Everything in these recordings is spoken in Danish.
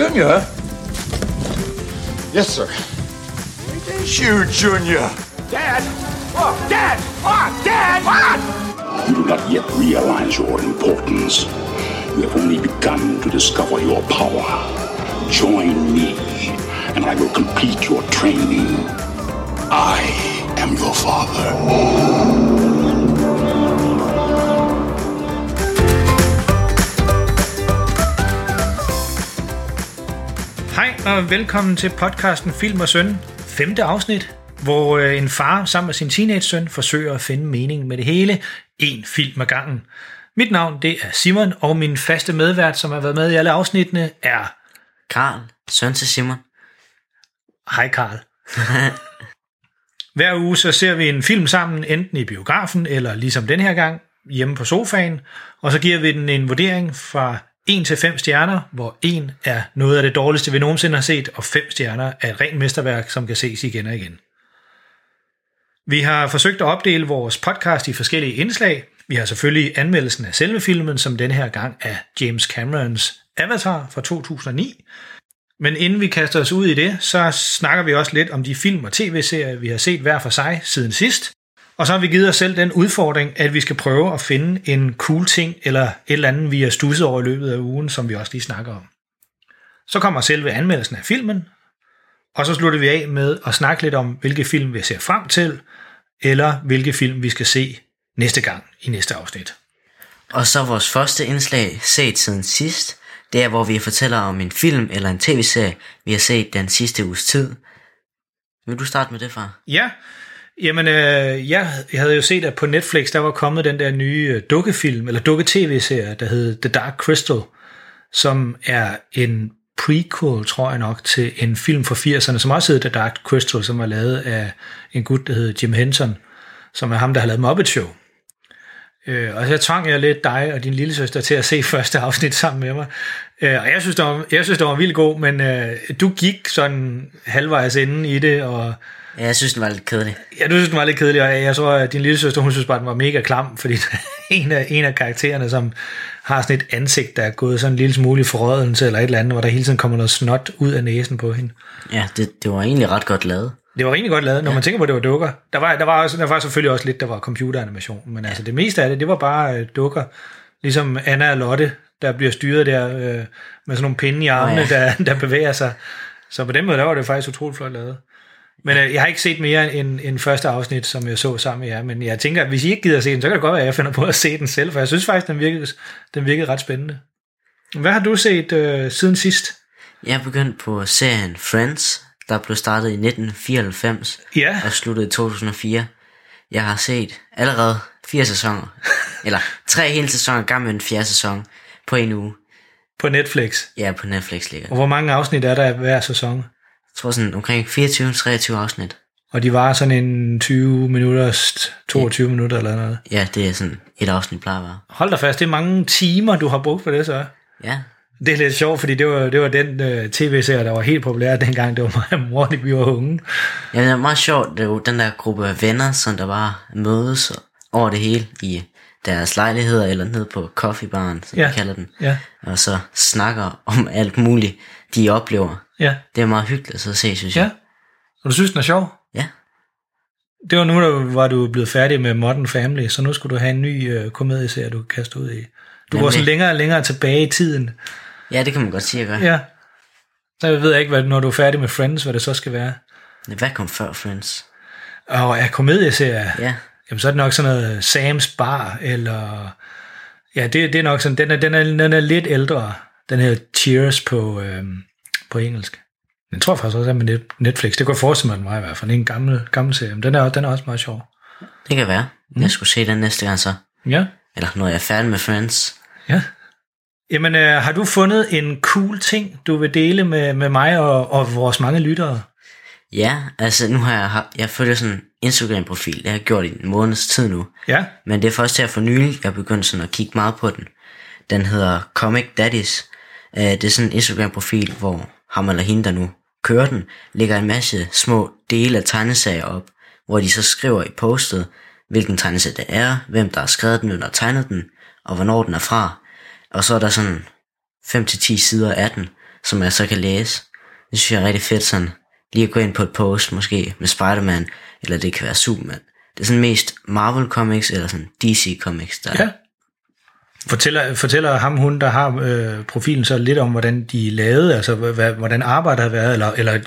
Junior? Yes, sir. It is you, Junior. Dad! Oh, Dad! Oh, Dad! What? You do not yet realize your importance. You have only begun to discover your power. Join me, and I will complete your training. I am your father. Og velkommen til podcasten Film og Søn, femte afsnit, hvor øh, en far sammen med sin teenage-søn forsøger at finde mening med det hele, en film ad gangen. Mit navn det er Simon, og min faste medvært, som har været med i alle afsnittene, er... Karl, søn til Simon. Hej Karl. Hver uge så ser vi en film sammen, enten i biografen eller ligesom den her gang, hjemme på sofaen, og så giver vi den en vurdering fra 1 til 5 stjerner, hvor 1 er noget af det dårligste, vi nogensinde har set, og 5 stjerner er et rent mesterværk, som kan ses igen og igen. Vi har forsøgt at opdele vores podcast i forskellige indslag. Vi har selvfølgelig anmeldelsen af selve filmen, som denne her gang er James Camerons Avatar fra 2009. Men inden vi kaster os ud i det, så snakker vi også lidt om de film og tv-serier, vi har set hver for sig siden sidst. Og så har vi givet os selv den udfordring, at vi skal prøve at finde en cool ting, eller et eller andet, vi har stusset over i løbet af ugen, som vi også lige snakker om. Så kommer selve anmeldelsen af filmen, og så slutter vi af med at snakke lidt om, hvilke film vi ser frem til, eller hvilke film vi skal se næste gang i næste afsnit. Og så vores første indslag, set siden sidst, det er, hvor vi fortæller om en film eller en tv-serie, vi har set den sidste uges tid. Vil du starte med det, far? Ja, jamen øh, jeg, jeg havde jo set, at på Netflix, der var kommet den der nye øh, dukkefilm, eller dukke-tv-serie, der hed The Dark Crystal, som er en prequel, tror jeg nok, til en film fra 80'erne, som også hedder The Dark Crystal, som var lavet af en gut, der hedder Jim Henson, som er ham, der har lavet Muppet Show. Øh, og så tvang jeg lidt dig og din lille søster til at se første afsnit sammen med mig. Øh, og jeg synes, det var, jeg synes, det var vildt god, men øh, du gik sådan halvvejs inden i det, og Ja, jeg synes, den var lidt kedelig. Ja, du synes, den var lidt kedelig, og jeg tror, at din lille søster, hun synes bare, den var mega klam, fordi en af, en af karaktererne, som har sådan et ansigt, der er gået sådan en lille smule i forrådelse eller et eller andet, hvor der hele tiden kommer noget snot ud af næsen på hende. Ja, det, det var egentlig ret godt lavet. Det var rigtig godt lavet, når ja. man tænker på, at det var dukker. Der var, der, var også, der var selvfølgelig også lidt, der var computeranimation, men ja. altså det meste af det, det var bare øh, dukker. Ligesom Anna og Lotte, der bliver styret der øh, med sådan nogle pinde i armene, oh, ja. der, der bevæger sig. Så på den måde, der var det faktisk utroligt flot lavet. Men øh, jeg har ikke set mere end, end første afsnit, som jeg så sammen med jer, men jeg tænker, at hvis I ikke gider se den, så kan det godt være, at jeg finder på at se den selv, for jeg synes faktisk, den virkede, den virkede ret spændende. Hvad har du set øh, siden sidst? Jeg begyndte på serien Friends, der blev startet i 1994 Ja. og sluttede i 2004. Jeg har set allerede fire sæsoner, eller tre hele sæsoner, gang med en fjerde sæson på en uge. På Netflix. Ja, på Netflix ligger Og det. hvor mange afsnit er der hver sæson? Jeg tror sådan omkring 24-23 afsnit. Og de var sådan en 20 minutter, 22 ja. minutter eller noget. Ja, det er sådan et afsnit plejer at være. Hold da fast, det er mange timer, du har brugt på det så. Ja, Det er lidt sjovt, fordi det var, det var den uh, tv-serie, der var helt populær dengang. Det var mig og mor, vi var unge. Ja, det er meget sjovt, det er jo den der gruppe af venner, som der bare mødes over det hele i deres lejligheder eller ned på coffeebaren, som ja. de kalder den. Ja, Og så snakker om alt muligt, de oplever. Ja, Det er meget hyggeligt at se, synes ja. jeg. Og du synes, den er sjov? Ja. Det var nu, der var du blevet færdig med Modern Family, så nu skulle du have en ny øh, komedieserie, du kan kaste ud i. Du går Nemlig. sådan længere og længere tilbage i tiden. Ja, det kan man godt sige, at gøre. Ja. Så jeg ved ikke, hvad, når du er færdig med Friends, hvad det så skal være. Hvad kom før, Friends? Og er komedieserie, Ja, jamen så er det nok sådan noget Sam's Bar, eller... Ja, det, det er nok sådan, den er, den, er, den er lidt ældre. Den hedder Cheers på, øhm, på engelsk. Den tror jeg faktisk også er med Net- Netflix. Det kunne jeg forestille mig, mig i hvert fald. Det er en gammel, gammel serie, men den er, den er også meget sjov. det kan være. Mm. Jeg skulle se den næste gang så. Ja, Eller når jeg er færdig med Friends. ja. Jamen, øh, har du fundet en cool ting, du vil dele med, med mig og, og vores mange lyttere? Ja, altså nu har jeg, har- jeg følger sådan en Instagram-profil. Det har jeg gjort i en måneds tid nu. Ja, Men det er først her for nylig, jeg begyndte sådan at kigge meget på den. Den hedder Comic Daddies. Øh, Det er sådan en Instagram-profil, hvor ham eller hende, der nu kører den, lægger en masse små dele af tegneserier op, hvor de så skriver i postet, hvilken tegneserie det er, hvem der har skrevet den, hvem der har tegnet den, og hvornår den er fra. Og så er der sådan 5-10 sider af den, som jeg så kan læse. Det synes jeg er rigtig fedt sådan. Lige at gå ind på et post, måske med Spider-Man, eller det kan være Superman. Det er sådan mest Marvel Comics, eller sådan DC Comics, der Ja. Fortæller, fortæller ham, hun, der har øh, profilen, så lidt om, hvordan de lavede, altså hvad, hvordan arbejdet har været, eller, eller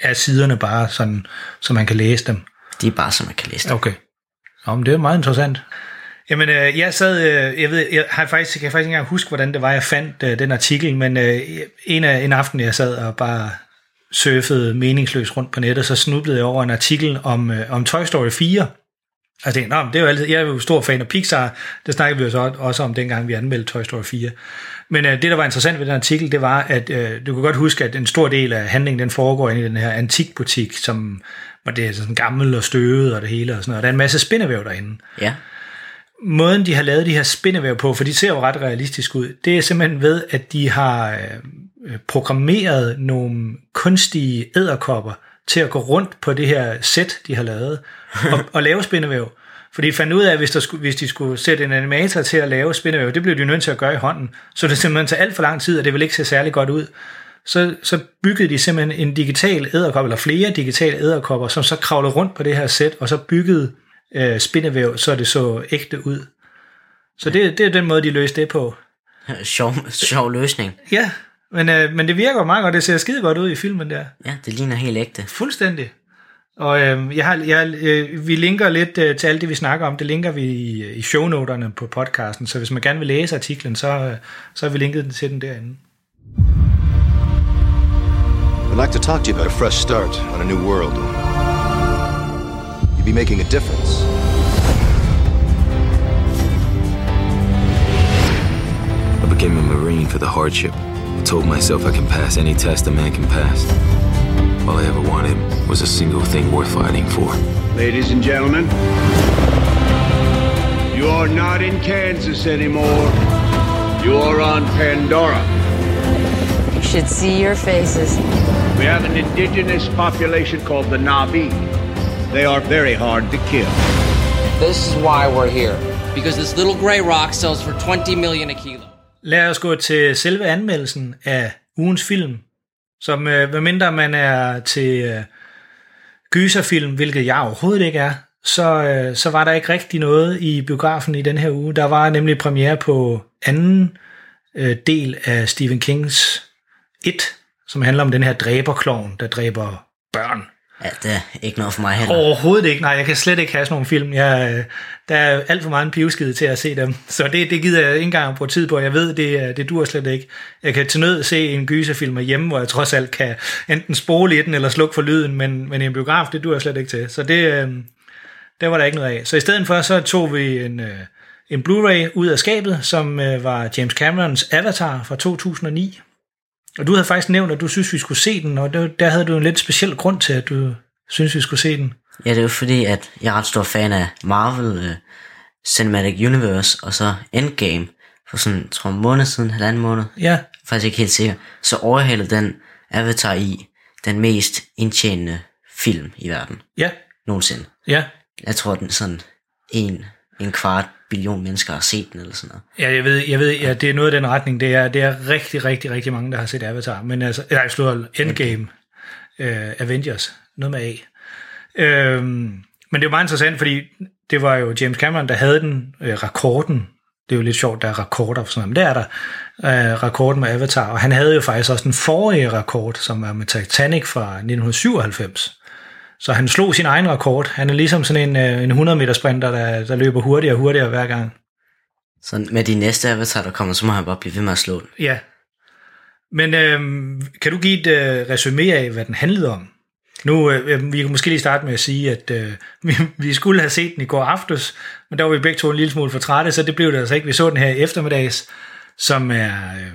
er siderne bare sådan, så man kan læse dem? de er bare, som man kan læse. dem. Okay. Nå, men det er meget interessant. Jamen, øh, jeg sad, øh, jeg ved, jeg har faktisk, jeg kan faktisk ikke engang huske, hvordan det var, jeg fandt øh, den artikel, men øh, en, af, en aften, jeg sad og bare surfede meningsløst rundt på nettet, så snublede jeg over en artikel om, øh, om Toy Story 4. Jeg tænkte, Nå, det er jo altid, jeg er jo stor fan af Pixar, det snakkede vi jo så også om, dengang vi anmeldte Toy Story 4. Men øh, det, der var interessant ved den artikel, det var, at øh, du kan godt huske, at en stor del af handlingen, den foregår inde i den her antikbutik, som hvor det er sådan gammel og støvet og det hele og sådan noget. Og der er en masse spindevæv derinde Ja, måden, de har lavet de her spindevæv på, for de ser jo ret realistisk ud, det er simpelthen ved, at de har øh, programmeret nogle kunstige æderkopper til at gå rundt på det her sæt, de har lavet, og, og lave spindevæv. For de fandt ud af, at hvis, der skulle, hvis de skulle sætte en animator til at lave spindevæv, det blev de nødt til at gøre i hånden, så det simpelthen tager alt for lang tid, og det vil ikke se særlig godt ud. Så, så byggede de simpelthen en digital æderkop, eller flere digitale æderkopper, som så kravlede rundt på det her sæt, og så byggede øh, spindevæv, så det så ægte ud. Så det, det er den måde, de løste det på. sjov, sjov løsning. Ja, men, øh, men det virker meget godt. Det ser skide godt ud i filmen der. Ja, det ligner helt ægte. Fuldstændig. Og øh, jeg har, jeg, øh, vi linker lidt øh, til alt det, vi snakker om. Det linker vi i, i shownoterne på podcasten. Så hvis man gerne vil læse artiklen, så, øh, så har vi linket den til den derinde. I'd like to talk to you about a fresh start on a new world. You'd be making a difference. I became a Marine for the hardship. I told myself I can pass any test a man can pass. All I ever wanted was a single thing worth fighting for. Ladies and gentlemen, you are not in Kansas anymore. You are on Pandora. You should see your faces. We have an indigenous population called the Navi. They are very hard to kill. This is why we're here. Because this little gray rock sells for 20 million a kilo. Lad os gå til selve anmeldelsen af ugens film, som øh, medmindre man er til øh, gyserfilm, hvilket jeg overhovedet ikke er, så, øh, så var der ikke rigtig noget i biografen i den her uge. Der var nemlig premiere på anden øh, del af Stephen Kings It, som handler om den her dræberklovn, der dræber børn. Ja, det er ikke noget for mig heller. Overhovedet ikke. Nej, jeg kan slet ikke have sådan nogle film. Jeg, øh, der er alt for meget en pivskid til at se dem. Så det, det gider jeg ikke engang bruge tid på. Jeg ved, det, det dur slet ikke. Jeg kan til nød se en gyserfilm hjemme, hvor jeg trods alt kan enten spole i den eller slukke for lyden, men, men en biograf, det dur jeg slet ikke til. Så det, øhm, der var der ikke noget af. Så i stedet for, så tog vi en, øh, en Blu-ray ud af skabet, som øh, var James Camerons Avatar fra 2009. Og du havde faktisk nævnt, at du synes, vi skulle se den, og der, der havde du en lidt speciel grund til, at du synes, vi skulle se den. Ja, det er jo fordi, at jeg er ret stor fan af Marvel uh, Cinematic Universe, og så Endgame, for sådan, tror en måned siden, halvanden måned, Ja, faktisk ikke helt sikker, så overhalede den Avatar i den mest indtjenende film i verden, ja, nogensinde. ja. Jeg tror, den sådan en, en kvart billion mennesker har set den, eller sådan noget. Ja, jeg ved, jeg ved, ja, det er noget i den retning. Det er, det er rigtig, rigtig, rigtig mange, der har set Avatar. Men altså, nej, jeg slår Endgame, uh, Avengers, noget med A. Øhm, men det er jo meget interessant, fordi det var jo James Cameron, der havde den, øh, rekorden. Det er jo lidt sjovt, der er rekorder for sådan noget, men det er der, øh, rekorden med Avatar. Og han havde jo faktisk også den forrige rekord, som er med Titanic fra 1997. Så han slog sin egen rekord. Han er ligesom sådan en, øh, en 100 meter sprinter, der, der løber hurtigere og hurtigere hver gang. Så med de næste Avatar, der kommer, så må han bare blive ved med at slå den. Ja. Men øhm, kan du give et øh, resumé af, hvad den handlede om? Nu, øh, øh, vi kan måske lige starte med at sige, at øh, vi, vi skulle have set den i går aftes, men der var vi begge to en lille smule for trætte, så det blev det altså ikke. Vi så den her i eftermiddags, som er øh,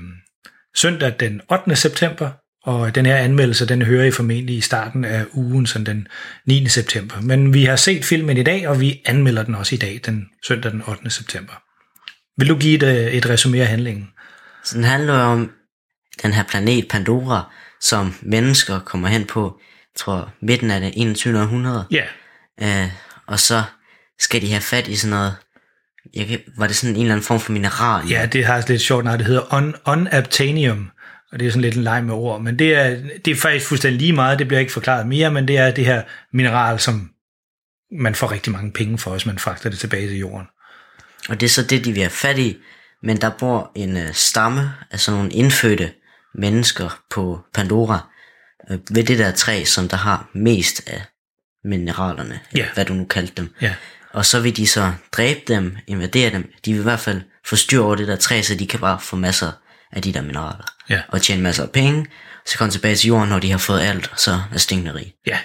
søndag den 8. september, og den her anmeldelse, den hører I formentlig i starten af ugen, sådan den 9. september. Men vi har set filmen i dag, og vi anmelder den også i dag, den søndag den 8. september. Vil du give et, øh, et resumé af handlingen? Så den handler om den her planet Pandora, som mennesker kommer hen på, jeg tror midten af det 21. århundrede. Ja, Øh, og så skal de have fat i sådan noget, jeg kan, var det sådan en eller anden form for mineral? Ja, det har lidt sjovt, når det hedder un, unobtainium. Og det er sådan lidt en leg med ord, men det er, det er faktisk fuldstændig lige meget, det bliver ikke forklaret mere, men det er det her mineral, som man får rigtig mange penge for, hvis man fragter det tilbage til jorden. Og det er så det, de vil have fat i. Men der bor en øh, stamme af sådan nogle indfødte mennesker på Pandora ved det der træ, som der har mest af mineralerne, Ja. hvad du nu kaldte dem. Ja. Og så vil de så dræbe dem, invadere dem. De vil i hvert fald få styr over det der træ, så de kan bare få masser af de der mineraler. Ja. Og tjene masser af penge. Så komme tilbage til jorden, når de har fået alt, og så er stinkende rig. Ja,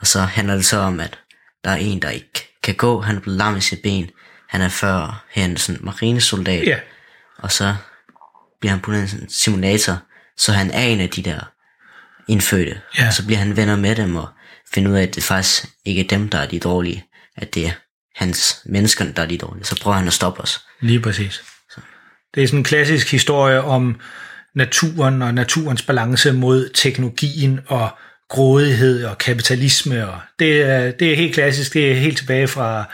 Og så handler det så om, at der er en, der ikke kan gå. Han er blevet lam i sit ben. Han er før hen sådan marinesoldat. ja, Og så bliver han puttet i en simulator, så han er en af de der indfødte. Ja. Og så bliver han venner med dem og finder ud af, at det faktisk ikke er dem, der er de dårlige. At det er hans menneskerne, der er de dårlige. Så prøver han at stoppe os. lige præcis. Det er sådan en klassisk historie om naturen og naturens balance mod teknologien og grådighed og kapitalisme. Og det, er, det er helt klassisk, det er helt tilbage fra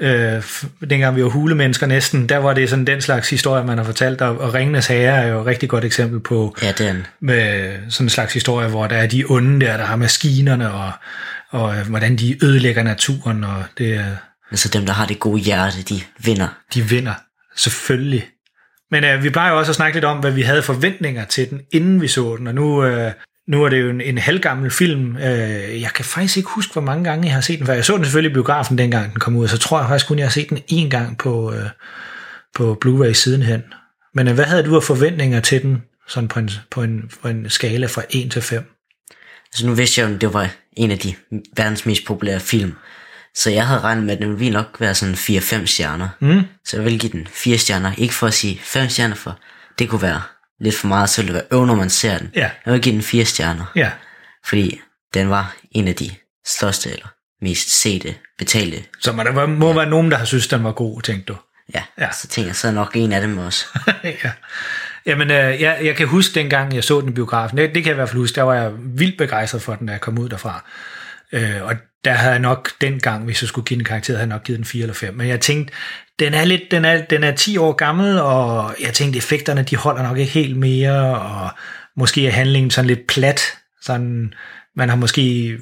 øh, dengang vi var hulemennesker næsten, der var det sådan den slags historie, man har fortalt, og, og Ringenes Herre er jo et rigtig godt eksempel på Ja, det er en, med sådan en slags historie, hvor der er de onde der, der har maskinerne, og, og øh, hvordan de ødelægger naturen, og det er, altså dem, der har det gode hjerte, de vinder. de vinder, selvfølgelig. Men øh, vi plejer jo også at snakke lidt om, hvad vi havde forventninger til den, inden vi så den, og nu, øh, nu er det jo en, en halvgammel film. Øh, jeg kan faktisk ikke huske, hvor mange gange jeg har set den, for jeg så den selvfølgelig i biografen, dengang den kom ud, så tror jeg faktisk kun, jeg har set den én gang på, øh, på Blu-ray sidenhen. Men øh, hvad havde du af forventninger til den, sådan på en, på en, på en skala fra 1 til 5? Altså nu vidste jeg jo, at det var en af de verdens mest populære film. Så jeg havde regnet med, at den ville nok være sådan 4-5 stjerner. Mm. Så jeg vil give den 4 stjerner. Ikke for at sige 5 stjerner, for det kunne være lidt for meget, det være øv, når man ser den. Ja. Jeg vil give den 4 stjerner, Ja, fordi den var en af de største eller mest sete, betalte. så må der må være nogen, der har synes, den var god, tænkte du. Ja, Ja. ja. så tænker jeg, så er nok en af dem også. ja. Jamen, øh, jeg, jeg kan huske dengang, jeg så den i biografen. Det, det kan jeg i hvert fald huske. Der var jeg vildt begejstret for den, da jeg kom ud derfra. Øh, og der havde jeg nok dengang, hvis jeg skulle give den karakter, havde jeg nok givet den 4 eller 5. Men jeg tænkte, den er lidt, den er, den er 10 år gammel, og jeg tænkte, effekterne, de holder nok ikke helt mere, og måske er handlingen sådan lidt plat. Sådan, man har måske,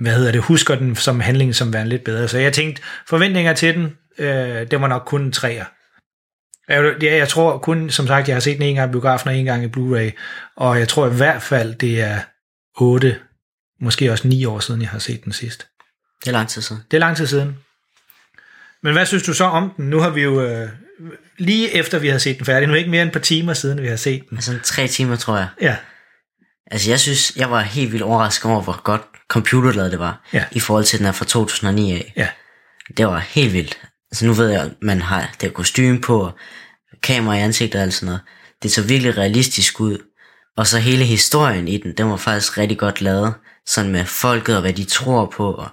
hvad hedder det, husker den som handlingen som værende lidt bedre. Så jeg tænkte, forventninger til den, øh, det var nok kun en 3'er. Jeg, ja, jeg tror kun, som sagt, jeg har set den en gang i biografen og en gang i Blu-ray, og jeg tror i hvert fald, det er 8, måske også 9 år siden, jeg har set den sidst. Det er lang tid siden. Det er lang tid siden. Men hvad synes du så om den? Nu har vi jo, øh, lige efter vi har set den færdig, nu er ikke mere end et par timer siden, vi har set den. Altså tre timer, tror jeg. Ja, Altså jeg synes, jeg var helt vildt overrasket over, hvor godt computerladet det var, Ja. i forhold til den er fra 2009 af. ja, Det var helt vildt. Altså nu ved jeg, at man har det kostume på, kamera i ansigtet og alt sådan noget. Det så virkelig realistisk ud. Og så hele historien i den, den var faktisk rigtig godt lavet. Sådan med folket og hvad de tror på, og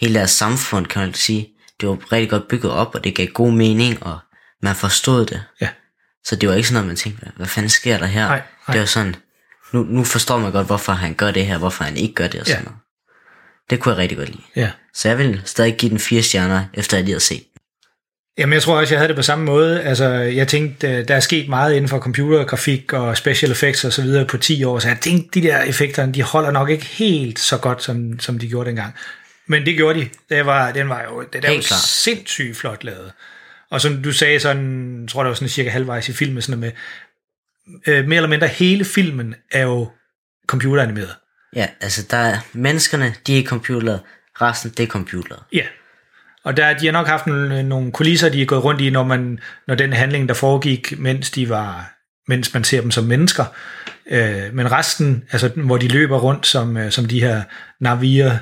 hele deres samfund, kan man sige. Det var rigtig godt bygget op, og det gav god mening, og man forstod det. ja, Så det var ikke sådan noget, man tænkte, hvad- fanden sker der her? Nej, nej. Det var sådan, nu, nu forstår man godt, hvorfor han gør det her, hvorfor han ikke gør det og sådan Ja. noget. Det kunne jeg rigtig godt lide. ja. Så jeg vil stadig give den fire stjerner, efter jeg lige har set. den. Jamen, jeg tror også, jeg havde det på samme måde. Altså, jeg tænkte, øh, der er sket meget inden for computergrafik og special effects og så videre på 10 år, så jeg tænkte, de der effekter, de holder nok ikke helt så godt, som, som de gjorde dengang. Men det gjorde de. Det var, den var jo, det der var jo sindssygt flot lavet. Og som du sagde, sådan, tror det var sådan cirka halvvejs i filmen, sådan med, øh, mere eller mindre hele filmen er jo computeranimeret. Ja, altså der er menneskerne, de er computeret, resten det er computeret. Ja. Og der, de har nok haft nogle, nogle kulisser, de er gået rundt i, når, man, når den handling, der foregik, mens de var mens man ser dem som mennesker. Øh, men resten, altså hvor de løber rundt som, øh, som de her navier,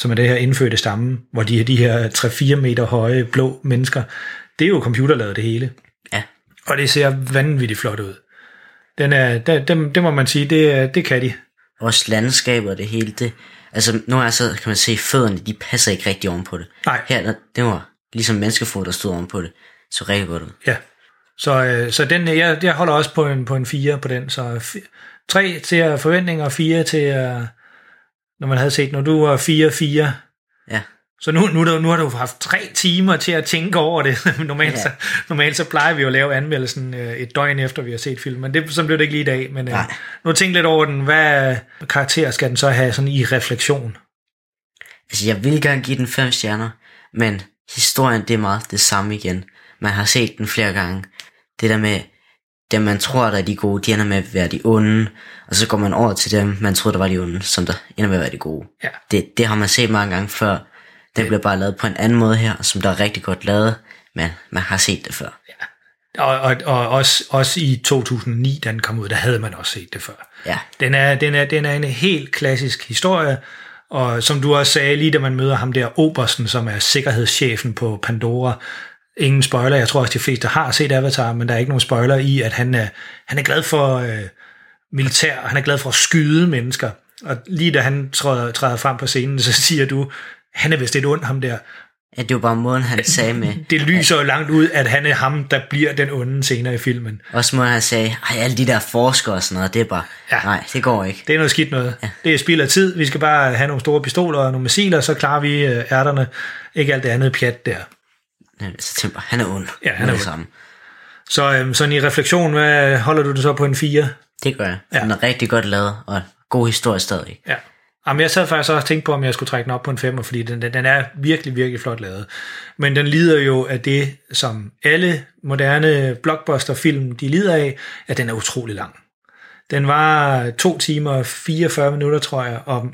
som er det her indfødte stamme, hvor de de her 3-4 meter høje blå mennesker, det er jo computerlavet det hele. Ja, Og det ser vanvittigt flot ud. Den er, det, det, det må man sige, det, det kan de. også landskabet og det hele, det, altså nu er så, kan man se, fødderne, de passer ikke rigtig oven på det. Nej. Her, der, det var ligesom menneskefod, der stod oven på det. Så rigtig godt ud. Ja. Så, øh, så den, jeg, jeg holder også på en, på en 4 på den. Så fi- 3 til at forventning og 4 til når man havde set, når du var 4-4, Ja, Så nu, nu, nu har du haft tre timer til at tænke over det. normalt, Ja. så, normalt så plejer vi jo at lave anmeldelsen øh, et døgn efter, vi har set filmen. Men det, sådan blev det ikke lige i dag. Men øh, Nej. nu tænk lidt over den. Hvad karakter skal den så have sådan i refleksion? Altså, jeg vil gerne give den fem stjerner, men historien, det er meget det samme igen. Man har set den flere gange. Det der med, dem man tror, der er de gode, de ender med at være de onde, og så går man over til dem, man troede, der var de onde, som der ender med at være de gode. Ja. Det, det har man set mange gange før. Den bliver bare lavet på en anden måde her, som der er rigtig godt lavet, men man har set det før. Og, og, og også, også i 2009, da den kom ud, der havde man også set det før. Ja, Den er, den, er, den er en helt klassisk historie, og som du også sagde, lige da man møder ham der, Obersten, som er sikkerhedschefen på Pandora, ingen spoiler, jeg tror også de fleste har set Avatar, men der er ikke nogen spoiler i, at han er, han er glad for øh, militær, og han er glad for at skyde mennesker. Og lige da han træder, træder frem på scenen, så siger du, han er vist lidt ond, ham der. ja det var bare måden, han sagde med. Det lyser jo langt ud, at han er ham, der bliver den onde senere i filmen. Også måden, han sagde, ej, alle de der forskere og sådan noget, det er bare, Ja. ja. nej, det går ikke. Det er noget skidt noget. Ja. Det er spild af tid. Vi skal bare have nogle store pistoler og nogle missiler, så klarer vi øh, ærterne. Ikke alt det andet pjat der. Tænkte jeg, han er ond. Ja, han er ond. samme. Så øhm, sådan i refleksion, hvad holder du det så på en 4? Det gør jeg. Ja. Den er rigtig godt lavet, og god historie stadig. Ja. Jamen, jeg sad faktisk også og tænkte på, om jeg skulle trække den op på en 5, fordi den, den, den er virkelig, virkelig flot lavet. Men den lider jo af det, som alle moderne blockbuster-film, de lider af, at den er utrolig lang. Den var 2 timer og 44 minutter, tror jeg, og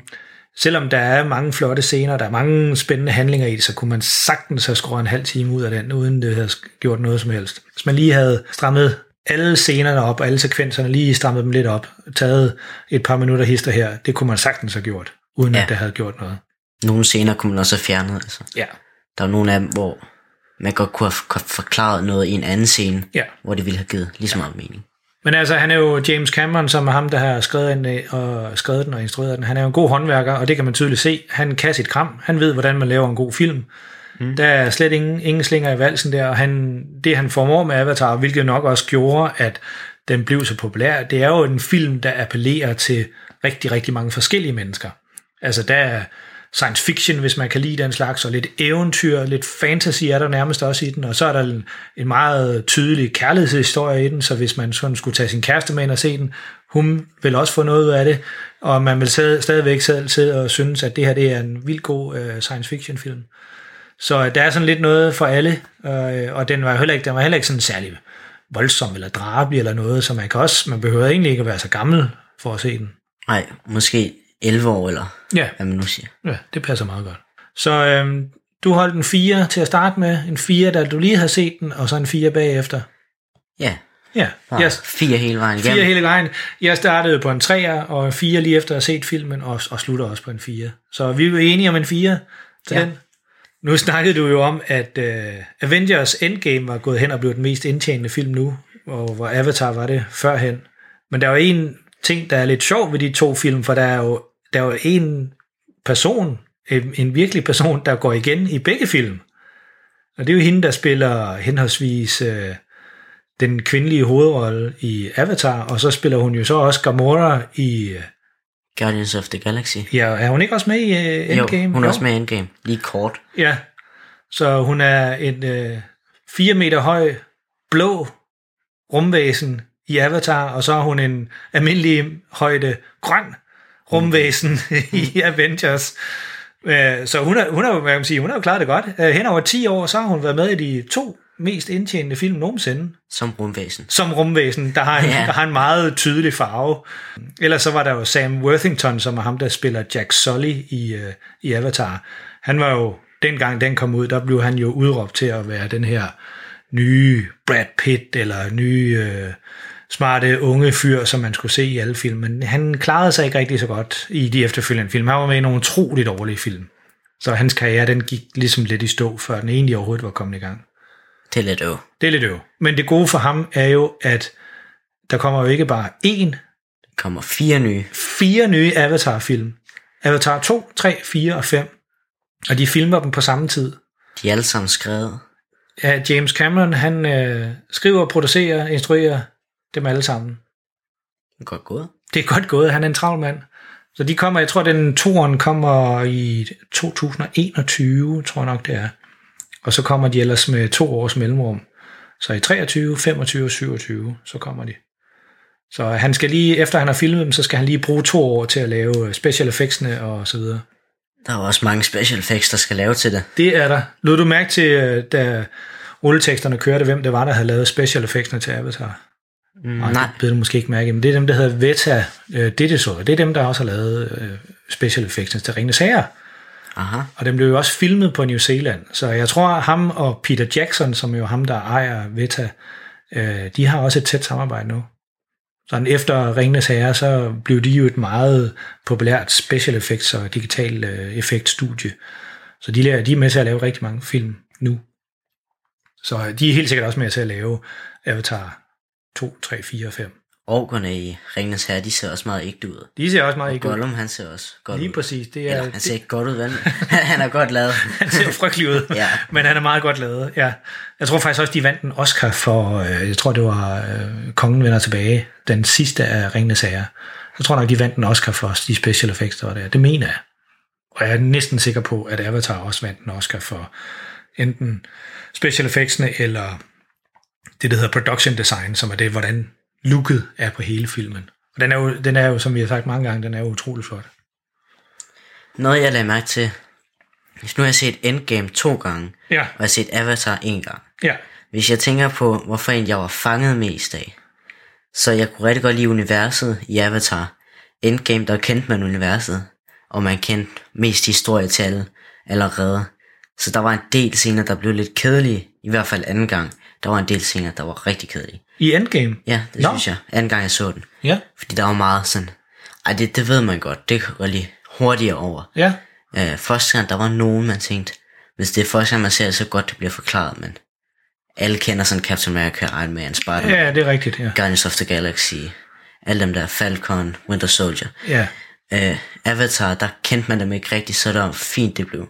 selvom der er mange flotte scener, der er mange spændende handlinger i det, så kunne man sagtens have skåret en halv time ud af den, uden det havde gjort noget som helst. Hvis man lige havde strammet alle scenerne op, og alle sekvenserne lige strammet dem lidt op, taget et par minutter hister her, det kunne man sagtens have gjort, uden ja. Ja. at det havde gjort noget. Nogle scener kunne man også have fjernet. Altså. Ja. Der er nogle af dem, hvor man godt kunne have forklaret noget i en anden scene, Ja. hvor det ville have givet lige så meget mening. Men altså, han er jo James Cameron, som er ham, der har skrevet, den, øh, og skrevet den og instrueret den. Han er jo en god håndværker, og det kan man tydeligt se. Han kan sit kram. Han ved, hvordan man laver en god film. Mm. Der er slet ingen, ingen slinger i valsen der, og han, det han formår med Avatar, hvilket nok også gjorde, at den blev så populær, det er jo en film, der appellerer til rigtig, rigtig mange forskellige mennesker. Altså, der er science fiction, hvis man kan lide den slags, og lidt eventyr, lidt fantasy er der nærmest også i den, og så er der en, en meget tydelig kærlighedshistorie i den, så hvis man sådan skulle tage sin kæreste med ind og se den, hun vil også få noget ud af det, og man vil stadigvæk selv sidde og synes, at det her det er en vildt god øh, science fiction film. Så øh, der er sådan lidt noget for alle, øh, og den var jo heller ikke, den var heller ikke sådan særlig voldsom eller drabelig eller noget, så man kan også, man behøver egentlig ikke at være så gammel for at se den. Nej, måske 11 år, eller Ja. hvad man nu siger. Ja, det passer meget godt. Så øhm, du holdt en 4 til at starte med, en 4, da du lige havde set den, og så en 4 bagefter. Ja, Ja, bare yes. fire hele vejen igennem. Fire hele vejen. Jeg startede på en 3'er, og en 4 lige efter at have set filmen, og, og slutter også på en 4. Så vi er jo enige om en 4 til ja. Den. Nu snakkede du jo om, at uh, Avengers Endgame var gået hen og blev den mest indtjenende film nu, og hvor Avatar var det førhen. Men der er jo en ting, der er lidt sjov ved de to film, for der er jo, der er jo en person, en, en virkelig person, der går igen i begge film. Og det er jo hende, der spiller henholdsvis øh, den kvindelige hovedrolle i Avatar, og så spiller hun jo så også Gamora i... øh, Guardians of the Galaxy. Ja, er hun ikke også med i uh, Endgame? Jo, hun er også med i Endgame. Lige kort. Ja, så hun er en øh, 4 meter høj, blå rumvæsen i Avatar, og så er hun en almindelig højde grøn rumvæsen i Avengers. Øh, Så hun har, hun har, jo- hvad kan man sige, hun har jo klaret det godt. Øh, Hen over 10 år, så har hun været med i de to mest indtjenende film nogensinde Som rumvæsen. som rumvæsen, der har, en, Ja. der har en meget tydelig farve. Ellers så var der jo Sam Worthington, som er ham, der spiller Jack Sully i, uh, i Avatar. Han var jo, dengang den kom ud, der blev han jo udråbt til at være den her nye Brad Pitt, eller nye uh, smarte unge fyr, som man skulle se i alle film. Men han klarede sig ikke rigtig så godt i de efterfølgende film. Han var med i nogle utroligt dårlige film. Så hans karriere, den gik ligesom lidt i stå, før den egentlig overhovedet var kommet i gang. Det er lidt øv. Det er lidt øv. Men det gode for ham er jo, at der kommer jo ikke bare én, Der kommer fire nye. fire nye Avatar-film. Avatar 2, 3, 4 og 5. Og de filmer dem på samme tid. De er alle sammen skrevet. Ja, James Cameron, han øh, skriver, producerer, instruerer dem alle sammen. Godt gået. Det er godt gået, han er en travl mand. Så de kommer, jeg tror, den toren kommer i 2021, tror jeg nok det er. Og så kommer de ellers med to års mellemrum. Så i 23, 25 og 27, så kommer de. Så han skal lige, efter han har filmet dem, så skal han lige bruge to år til at lave special effectsene og så videre. Der er også mange special effects, der skal lave til det. Det er der. Lod du mærke til, øh, da rulleteksterne kørte, hvem det var, der havde lavet special effectsene til Avatar? Mm, Nej, nej. det ved du måske ikke mærke, men det er dem, der hedder Veta øh, Digital. Det er dem, der også har lavet øh, special effects til Ringenes Herre. Aha. Og den blev jo også filmet på New Zealand. Så jeg tror, at ham og Peter Jackson, som er jo ham, der ejer Veta, øh, de har også et tæt samarbejde nu. Sådan efter Ringenes Herre, så blev de jo et meget populært special effects og digital øh, effektstudie. Så de, laver, de er med til at lave rigtig mange film nu. Så de er helt sikkert også med til at lave Avatar 2, 3, 4 og 5. Orkerne i Ringens Herre, de ser også meget ægte ud. De ser også meget Og ikke ud. Gollum, han ser også godt Lige ud. præcis. Det er, Eller, han ser ikke godt ud, vel? han er godt lavet. han ser frygtelig ud, Ja. men han er meget godt lavet. Ja. Jeg tror faktisk også, de vandt en Oscar for, øh, jeg tror det var øh, Kongen vender tilbage, den sidste af Ringenes Herre. Jeg tror nok, de vandt en Oscar for de special effects, der var der. Det mener jeg. Og jeg er næsten sikker på, at Avatar også vandt en Oscar for enten special effectsene, eller det, der hedder production design, som er det, hvordan looket er på hele filmen. Og den er jo, den er jo som vi har sagt mange gange, den er jo utrolig flot. Noget, jeg lagde mærke til. Hvis nu har jeg set Endgame to gange, Ja, og jeg har set Avatar en gang. ja, Hvis jeg tænker på, hvorfor en jeg var fanget mest af, så jeg kunne rigtig godt lide universet i Avatar. Endgame, der kendte man universet, og man kendte mest historie til alle allerede. Så der var en del scener, der blev lidt kedelige, i hvert fald anden gang. Der var en del scener, der var rigtig kedelige. i Endgame. Ja, det Nå. synes jeg. Anden gang jeg så den. Ja, Fordi der var meget sådan, ej det, det ved man godt, det går lige hurtigere over. ja, Øh, første gang, der var nogen, man tænkte, hvis det er første gang, man ser det, så godt det bliver forklaret, men alle kender sådan Captain America, Iron Man, Spider-Man, ja, det er rigtigt, ja. Guardians of the Galaxy, alle dem der, Falcon, Winter Soldier. Ja, Øh, Avatar, der kendte man dem ikke rigtigt, så det var fint, det blev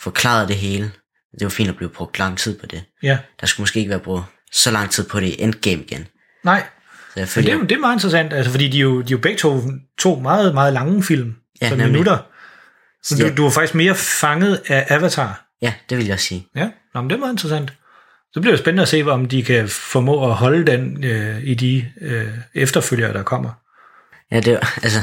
forklaret det hele. Det var fint at blive brugt lang tid på det. ja. Der skulle måske ikke være brugt så lang tid på det i Endgame igen. Nej, Så jeg men følger, det, er det er meget interessant, altså, fordi de er, jo, de er jo begge to, to meget, meget lange film, Ja, så minutter. Så Ja. du, du er faktisk mere fanget af Avatar. ja, det vil jeg sige. Ja, Nå, men det er meget interessant. Så bliver det spændende at se, om de kan formå at holde den øh, i de øh, efterfølgere, der kommer. Ja, det var, altså,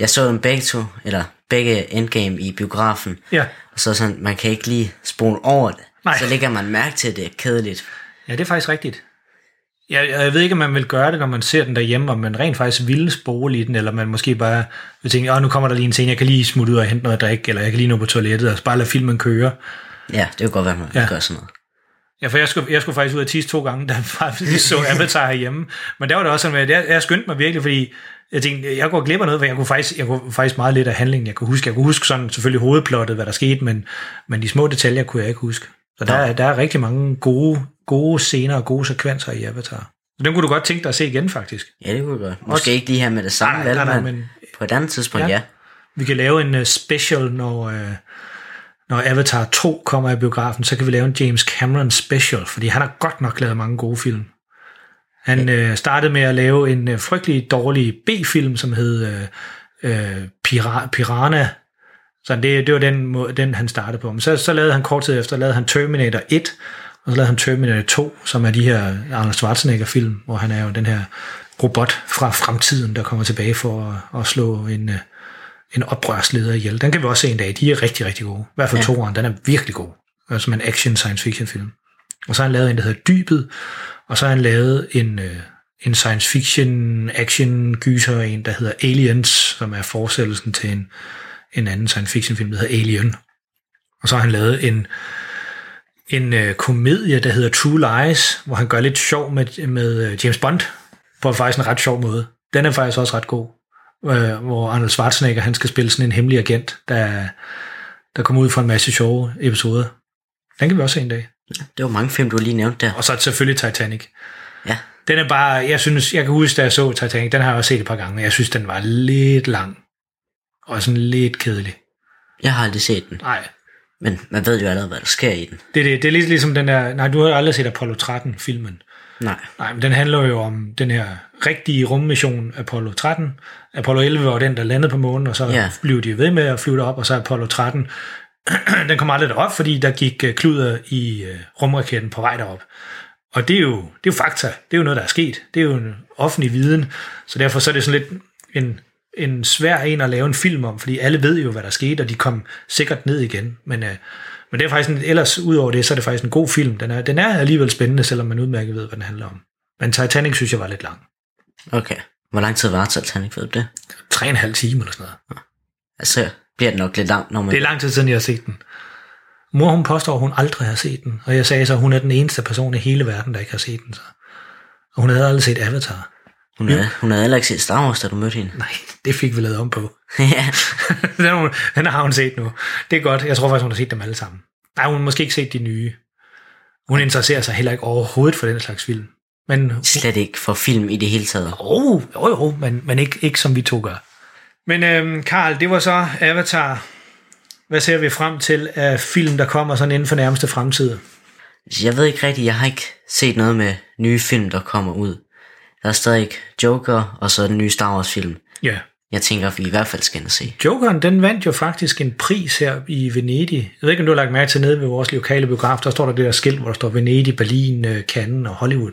jeg så dem begge to, eller begge Endgame i biografen, Ja, og så sådan, man kan ikke lige spole over det. Nej. Så lægger man mærke til, at det er kedeligt. ja det er faktisk rigtigt. Jeg, jeg ved ikke, om man vil gøre det, når man ser den derhjemme, om man rent faktisk vil spole i den, eller man måske bare vil tænke, åh, nu kommer der lige en scene, jeg kan lige smutte ud og hente noget at drikke, eller jeg kan lige nå på toilettet, og bare lade filmen køre. Ja, det kan godt være, man Ja. gør sådan noget. Ja, for jeg skulle, jeg skulle faktisk ud af tisse to gange, da vi så Avatar herhjemme. Men der var det også sådan, at jeg, jeg skyndte mig virkelig, fordi jeg tænkte, jeg går glip af noget, for jeg kunne, faktisk, jeg kunne faktisk meget lidt af handlingen. Jeg kunne huske, jeg kunne huske sådan selvfølgelig hovedplottet, hvad der skete, men, men de små detaljer kunne jeg ikke huske. Så der, er- der er rigtig mange gode, gode scener og gode sekvenser i Avatar. Så den kunne du godt tænke dig at se igen, faktisk. Ja, det kunne jeg godt. Måske Også- ikke lige her med det samme, Nej, nej, nej, men, men- på et andet tidspunkt, Ja. ja. ja. Vi kan lave en uh, special, når, uh, når Avatar 2 kommer i biografen, så kan vi lave en James Cameron special, fordi han har godt nok lavet mange gode film. Han uh, startede med at lave en uh, frygtelig dårlig B-film, som hed uh, uh, Pira- Piranha. Så det, det var den, må- den, han startede på. Men så, så lavede han kort tid efter, lavede han Terminator 1, og så lavede han Terminator 2, som er de her Arnold Schwarzenegger-film, hvor han er jo den her robot fra fremtiden, der kommer tilbage for at, at slå en, uh, en oprørsleder ihjel. Den kan vi også se en dag. De er rigtig, rigtig gode. I hvert fald ja. toeren, den er virkelig god. Øh, Som en action science fiction film. Og så har han lavet en, der hedder Dybet, og så har han lavet en, øh, en science fiction action gyser, en, der hedder Aliens, som er fortsættelsen til en, en anden science fiction film, der hedder Alien. Og så har han lavet en, en øh, komedie, der hedder True Lies, hvor han gør lidt sjov med, med øh, James Bond, på faktisk en ret sjov måde. Den er faktisk også ret god øh, hvor Arnold Schwarzenegger han skal spille sådan en hemmelig agent, der, der kommer ud fra en masse sjove episoder. Den kan vi også se en dag. Det var mange film, du lige nævnte der. Og så er selvfølgelig Titanic. Ja, Den er bare, jeg synes, jeg kan huske, da jeg så Titanic, den har jeg også set et par gange, jeg synes, den var lidt lang. Og sådan lidt kedelig. jeg har aldrig set den. Nej, Men man ved jo allerede, hvad der sker i den. det, er det, det er lidt ligesom den der, nej, du har aldrig set Apollo 13-filmen. Nej. Nej, men den handler jo om den her rigtige rummission Apollo 13. Apollo 11 var den, der landede på månen, og så Ja. blev de ved med at flyve derop, og så Apollo 13. den kom aldrig derop, fordi der gik øh, kluder i øh, rumraketten på vej derop. Og det er, jo, det er jo fakta. Det er jo noget, der er sket. Det er jo en offentlig viden. Så derfor så er det sådan lidt en, en svær en at lave en film om, fordi alle ved jo, hvad der skete, og de kom sikkert ned igen. Men, øh, men det er faktisk en, ellers udover det, så er det faktisk en god film. Den er, den er alligevel spændende, selvom man udmærket ved, hvad den handler om. Men Titanic synes jeg var lidt lang. Okay. Hvor lang tid var Titanic, ved du det? Tre og en halv time eller sådan noget. Altså, bliver det nok lidt langt, når man... Det er lang tid siden, jeg har set den. Mor, hun påstår, at hun aldrig har set den. Og jeg sagde så, at hun er den eneste person i hele verden, der ikke har set den. Så. Og hun havde aldrig set Avatar. Hun havde, hun havde heller ikke set Star Wars, da du mødte hende. Nej, det fik vi lavet om på. ja. den, hun, den har hun set nu. Det er godt. Jeg tror faktisk, hun har set dem alle sammen. Nej, hun har måske ikke set de nye. Hun interesserer sig heller ikke overhovedet for den slags film. Men, Slet ikke for film i det hele taget. oh, jo, jo, men, men ikke, ikke som vi to gør. Men øhm, Karl, det var så Avatar. Hvad ser vi frem til af film, der kommer sådan inden for nærmeste fremtid? Jeg ved ikke rigtigt, jeg har ikke set noget med nye film, der kommer ud. Der er stadig Joker, og så den nye Star Wars film. Ja. Jeg tænker, vi i hvert fald skal ind og se. Jokeren, den vandt jo faktisk en pris her i Venedig. Jeg ved ikke, om du har lagt mærke til nede ved vores lokale biograf, der står der det der skilt, hvor der står Venedig, Berlin, øh, Cannes og Hollywood.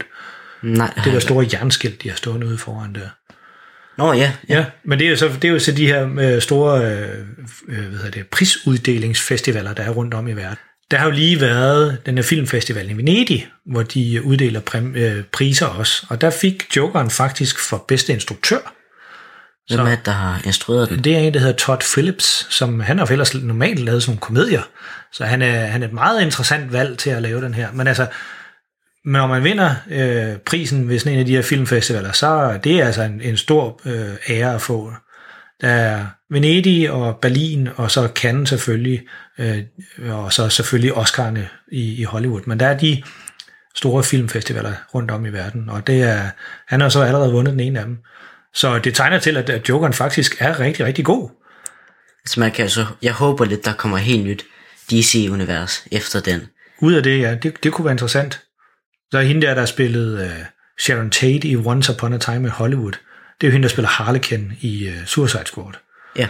Nej, Det der store jernskilt, de har stående ude foran der. Nå ja, Ja, men det er jo så, det er jo så de her øh, store øh, øh, hvad hedder det, prisuddelingsfestivaler, der er rundt om i verden. Der har jo lige været den her filmfestival i Venedig, hvor de uddeler præm, øh, priser også. Og der fik Jokeren faktisk for bedste instruktør. hvem er det, der har instrueret den? Det er en, der hedder Todd Phillips, som han har ellers normalt lavet sådan nogle komedier. Så han er, han er et meget interessant valg til at lave den her. Men altså, når man vinder øh, prisen ved sådan en af de her filmfestivaler, så er det altså en, en stor øh, ære at få. Der er Venedig og Berlin, og så Cannes selvfølgelig, øh, og så selvfølgelig Oscar'ne i, i Hollywood. Men der er de store filmfestivaler rundt om i verden, og det er, han har så allerede vundet den ene af dem. Så det tegner til, at, at Jokeren faktisk er rigtig, rigtig god. Så man kan så, jeg håber lidt, der kommer helt nyt DC-univers efter den. Ud af det, ja, det, det kunne være interessant. Så er hende der, der har spillet uh, Sharon Tate i Once Upon a Time i Hollywood. Det er jo hende, der spiller Harlequin i uh, Suicide Squad. Ja.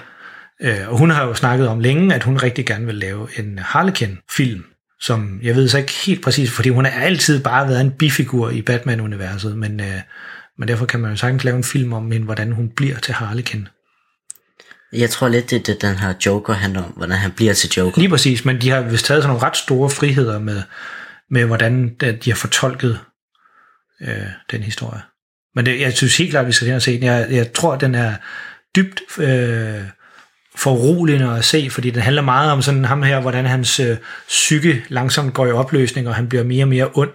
Uh, og hun har jo snakket om længe, at hun rigtig gerne vil lave en Harlequin-film, som jeg ved så ikke helt præcis, fordi hun har altid bare været en bifigur i Batman-universet, men, uh, men derfor kan man jo sagtens lave en film om hende, hvordan hun bliver til Harlequin. Jeg tror lidt, det er det, den her Joker handler om, hvordan han bliver til Joker. Lige præcis, men de har vist taget sådan nogle ret store friheder med, med hvordan de har fortolket øh, den historie. Men det, jeg synes helt klart, at vi skal hen og se den. Jeg, jeg tror, at den er dybt øh, foruroligende at se, fordi den handler meget om sådan ham her, hvordan hans øh, psyke langsomt går i opløsning, og han bliver mere og mere ond.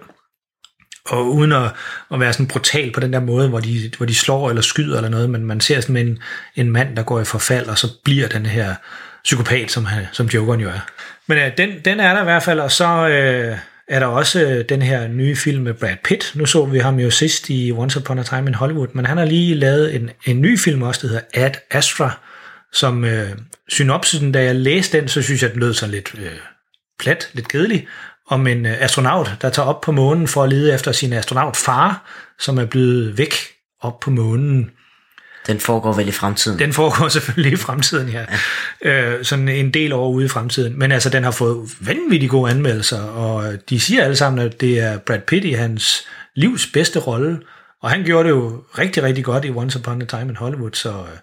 Og uden at, at være sådan brutal på den der måde, hvor de, hvor de slår eller skyder eller noget, men man ser sådan en, en mand, der går i forfald, og så bliver den her psykopat, som, han, som Jokeren jo er. Men øh, den, den er der i hvert fald, og så øh, er der også øh, den her nye film med Brad Pitt. Nu så vi ham jo sidst i Once Upon a Time in Hollywood, men han har lige lavet en, en ny film også, der hedder Ad Astra, som øh, synopsisen, da jeg læste den, så synes jeg, den lød sådan lidt øh, plat, lidt kedelig, om en øh, astronaut, der tager op på månen for at lede efter sin astronautfar, som er blevet væk op på månen. Den foregår vel i fremtiden. Den foregår selvfølgelig i fremtiden, ja. ja. Øh, sådan en del år ude i fremtiden. Men altså, den har fået vanvittigt gode anmeldelser, og de siger alle sammen, at det er Brad Pitt i hans livs bedste rolle. Og han gjorde det jo rigtig, rigtig godt i Once Upon a Time in Hollywood, så øh,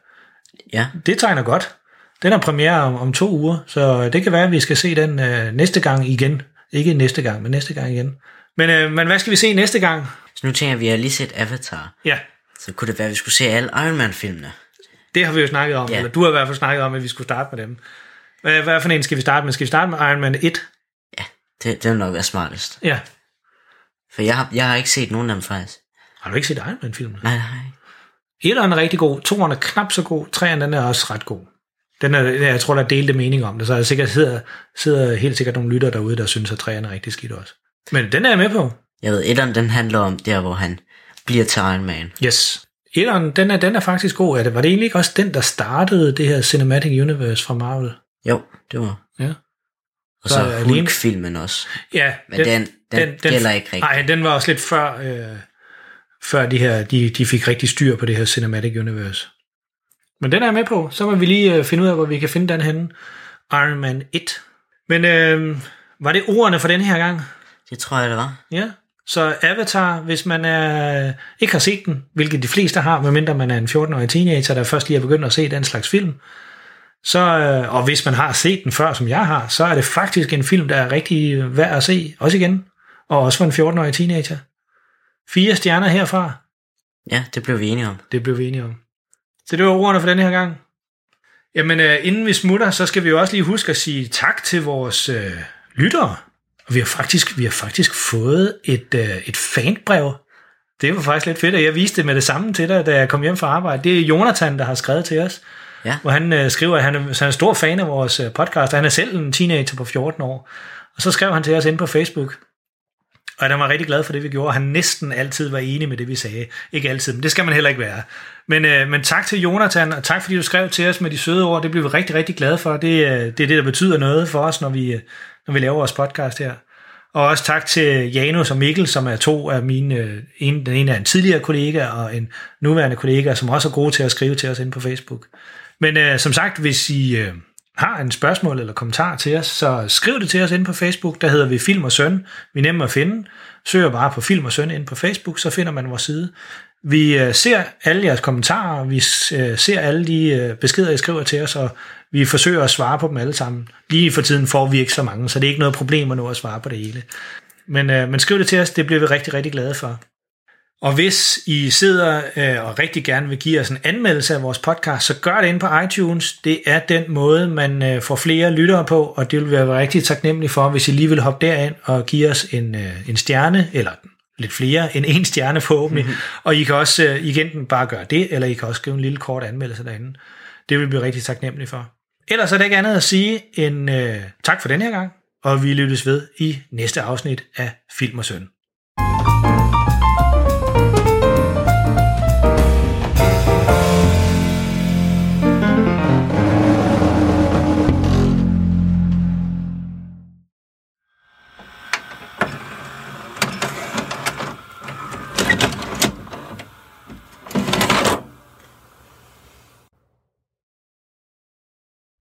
ja. det tegner godt. Den er premiere om, om to uger, så det kan være, at vi skal se den øh, næste gang igen. Ikke næste gang, men næste gang igen. Men, øh, men hvad skal vi se næste gang? Så nu tænker jeg, at vi har lige set Avatar. Ja. Så kunne det være, at vi skulle se alle Iron Man-filmene. Det har vi jo snakket om, Ja. ja. eller du har i hvert fald snakket om, at vi skulle starte med dem. Hvad, hvad for en skal vi starte med? Skal vi starte med Iron Man 1? Det, det vil nok være smartest. Ja. For jeg har, jeg har ikke set nogen af dem faktisk. Har du ikke set Iron Man-filmen? Nej, nej. Etteren er rigtig god, toeren er knap så god, treeren den er også ret god. Den er, jeg tror, der er delte mening om det, så der sikkert sidder, sidder helt sikkert nogle lytter derude, der synes, at treeren er rigtig skidt også. Men den er jeg med på. Jeg ved, etteren den handler om der, hvor han bliver til Iron Man. Yes. Etteren, den er, den er faktisk god. Er det, var det egentlig ikke også den, der startede det her Cinematic Universe fra Marvel? Jo, det var. Ja. Og Så så, Hulk-filmen også. Ja, Men den, den, Den, den gælder ikke rigtigt. Nej, den var også lidt før, øh, før de her, de, de fik rigtig styr på det her Cinematic Universe. Men den er jeg med på. Så må vi lige øh, finde ud af, hvor vi kan finde den henne. Iron Man 1. Men øh, var det ordene for den her gang? Det tror jeg, det var. Ja. Så Avatar, hvis man er, ikke har set den, hvilket de fleste har, medmindre man er en 14-årig teenager, der først lige er begyndt at se den slags film, så, øh, og hvis man har set den før, som jeg har, så er det faktisk en film, der er rigtig værd at se, også igen, og også for en 14-årig teenager. Fire stjerner herfra. Ja, det blev vi enige om. Det blev vi enige om. Så det var ordene for den her gang. Jamen, øh, inden vi smutter, så skal vi jo også lige huske at sige tak til vores øh, lyttere. Og vi har faktisk, vi har faktisk fået et, øh, et fanbrev. Det var faktisk lidt fedt, at jeg viste det med det samme til dig, da jeg kom hjem fra arbejde. Det er Jonathan, der har skrevet til os. Ja. Hvor han øh, skriver, at han er, han er stor fan af vores øh, podcast, og han er selv en teenager på 14 år. Og så skrev han til os ind på Facebook, og jeg var rigtig glad for det, vi gjorde. Han næsten altid var enig med det, vi sagde. Ikke altid, men det skal man heller ikke være. Men, øh, men tak til Jonathan, og tak fordi du skrev til os med de søde ord. Det bliver vi rigtig, rigtig glade for. Det, øh, det er det, der betyder noget for os, når vi, øh, når vi laver vores podcast her. Og også tak til Janus og Mikkel, som er to af mine, øh, en, den ene er en tidligere kollega, og en nuværende kollega, som også er gode til at skrive til os ind på Facebook. Men øh, som sagt, hvis I øh, har en spørgsmål eller kommentar til os, så skriv det til os ind på Facebook. Der hedder vi Film og Søn. Vi er nemme at finde. Søger bare på Film og Søn ind på Facebook, så finder man vores side. Vi øh, ser alle jeres kommentarer, vi øh, ser alle de øh, beskeder, I skriver til os, og vi forsøger at svare på dem alle sammen. Lige for tiden får vi ikke så mange, så det er ikke noget problem at nå at svare på det hele. Men, øh, men skriv det til os, det bliver vi rigtig, rigtig glade for. Og hvis I sidder øh, og rigtig gerne vil give os en anmeldelse af vores podcast, så gør det ind på iTunes. Det er den måde, man øh, får flere lyttere på, og det vil vi være rigtig taknemmelig for, hvis I lige vil hoppe derind og give os en, øh, en stjerne, eller lidt flere end en stjerne forhåbentlig. Mm-hmm. Og I kan også øh, igen bare gøre det, eller I kan også skrive en lille kort anmeldelse derinde. Det vil vi blive rigtig taknemmelig for. Ellers er der ikke andet at sige end øh, tak for den her gang, og vi lyttes ved i næste afsnit af Film og Søn.